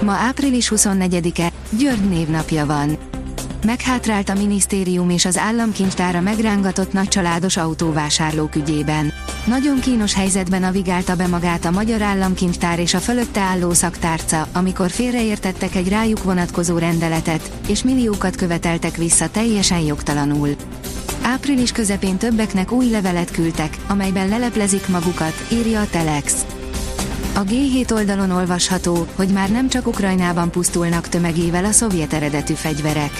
Ma április 24-e, György névnapja van. Meghátrált a minisztérium és az államkincstára megrángatott nagycsaládos autóvásárlók ügyében. Nagyon kínos helyzetben navigálta be magát a magyar államkincstár és a fölötte álló szaktárca, amikor félreértettek egy rájuk vonatkozó rendeletet, és milliókat követeltek vissza teljesen jogtalanul. Április közepén többeknek új levelet küldtek, amelyben leleplezik magukat, írja a Telex. A G7 oldalon olvasható, hogy már nem csak Ukrajnában pusztulnak tömegével a szovjet eredetű fegyverek.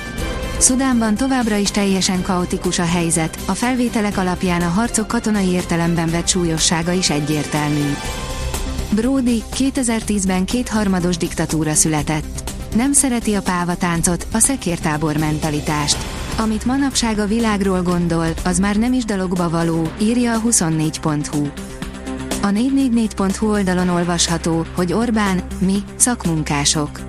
Szudánban továbbra is teljesen kaotikus a helyzet, a felvételek alapján a harcok katonai értelemben vett súlyossága is egyértelmű. Brody 2010-ben kétharmados diktatúra született. Nem szereti a pávatáncot, a szekértábor mentalitást. Amit manapság a világról gondol, az már nem is dalogba való, írja a 24.hu. A 444.hu oldalon olvasható, hogy Orbán, mi, szakmunkások.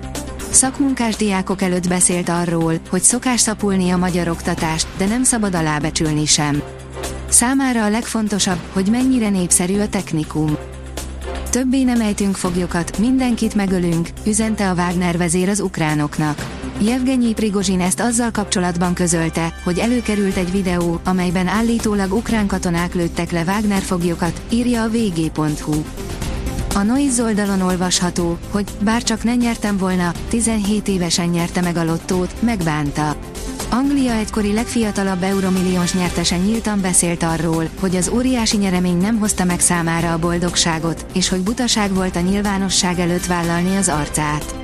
Szakmunkás diákok előtt beszélt arról, hogy szokás szapulni a magyar oktatást, de nem szabad alábecsülni sem. Számára a legfontosabb, hogy mennyire népszerű a technikum. Többé nem ejtünk foglyokat, mindenkit megölünk, üzente a Wagner vezér az ukránoknak. Jevgenyi Prigozsin ezt azzal kapcsolatban közölte, hogy előkerült egy videó, amelyben állítólag ukrán katonák lőttek le Wagner foglyokat, írja a vg.hu. A Noise oldalon olvasható, hogy bár csak nem nyertem volna, 17 évesen nyerte meg a lottót, megbánta. Anglia egykori legfiatalabb euromilliós nyertese nyíltan beszélt arról, hogy az óriási nyeremény nem hozta meg számára a boldogságot, és hogy butaság volt a nyilvánosság előtt vállalni az arcát.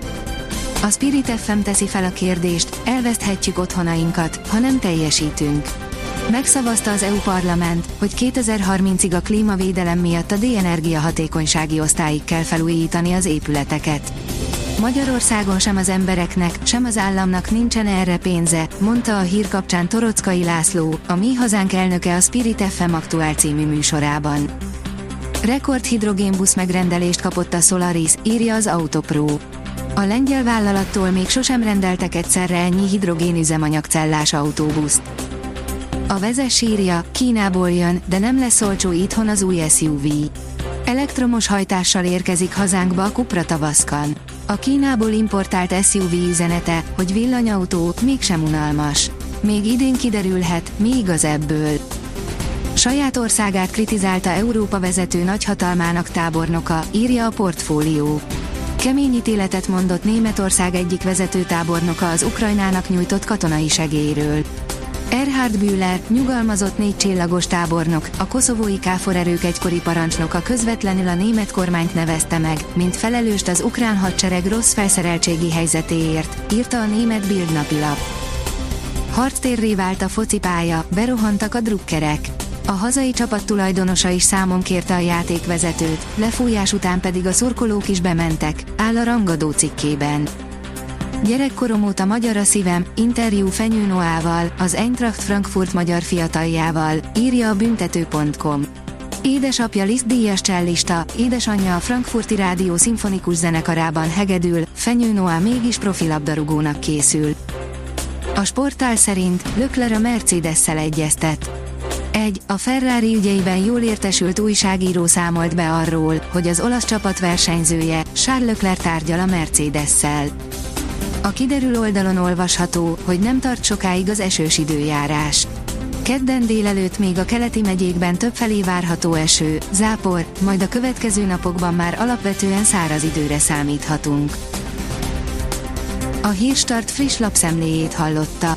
A Spirit FM teszi fel a kérdést, elveszthetjük otthonainkat, ha nem teljesítünk. Megszavazta az EU Parlament, hogy 2030-ig a klímavédelem miatt a D-energia hatékonysági osztályig kell felújítani az épületeket. Magyarországon sem az embereknek, sem az államnak nincsen erre pénze, mondta a hír kapcsán Torockai László, a Mi Hazánk elnöke a Spirit FM aktuál című műsorában. Rekord hidrogénbusz megrendelést kapott a Solaris, írja az Autopro. A lengyel vállalattól még sosem rendeltek egyszerre ennyi hidrogénüzemanyagcellás autóbuszt. A vezes írja, Kínából jön, de nem lesz olcsó itthon az új SUV. Elektromos hajtással érkezik hazánkba a Cupra tavaszkan. A Kínából importált SUV üzenete, hogy villanyautó, mégsem unalmas. Még idén kiderülhet, mi igaz ebből. Saját országát kritizálta Európa vezető nagyhatalmának tábornoka, írja a portfólió. Kemény ítéletet mondott Németország egyik vezető tábornoka az Ukrajnának nyújtott katonai segélyről. Erhard Bühler, nyugalmazott négy csillagos tábornok, a koszovói káfor erők egykori parancsnoka közvetlenül a német kormányt nevezte meg, mint felelőst az ukrán hadsereg rossz felszereltségi helyzetéért, írta a német Bild napilap. Harctérré vált a focipálya, berohantak a drukkerek. A hazai csapat tulajdonosa is számon kérte a játékvezetőt, lefújás után pedig a szurkolók is bementek, áll a rangadó cikkében. Gyerekkorom óta magyar a szívem, interjú Fenyő Noával, az Eintracht Frankfurt magyar fiataljával, írja a büntető.com. Édesapja Liszt díjas csellista, édesanyja a Frankfurti Rádió szimfonikus zenekarában hegedül, Fenyő Noá mégis profilabdarúgónak készül. A sportál szerint Lökler a Mercedes-szel egyeztet. Egy, a Ferrari ügyeiben jól értesült újságíró számolt be arról, hogy az olasz csapat versenyzője, Charles Leclerc tárgyal a Mercedes-szel. A kiderül oldalon olvasható, hogy nem tart sokáig az esős időjárás. Kedden délelőtt még a keleti megyékben többfelé várható eső, zápor, majd a következő napokban már alapvetően száraz időre számíthatunk. A Hírstart friss lapszemléjét hallotta.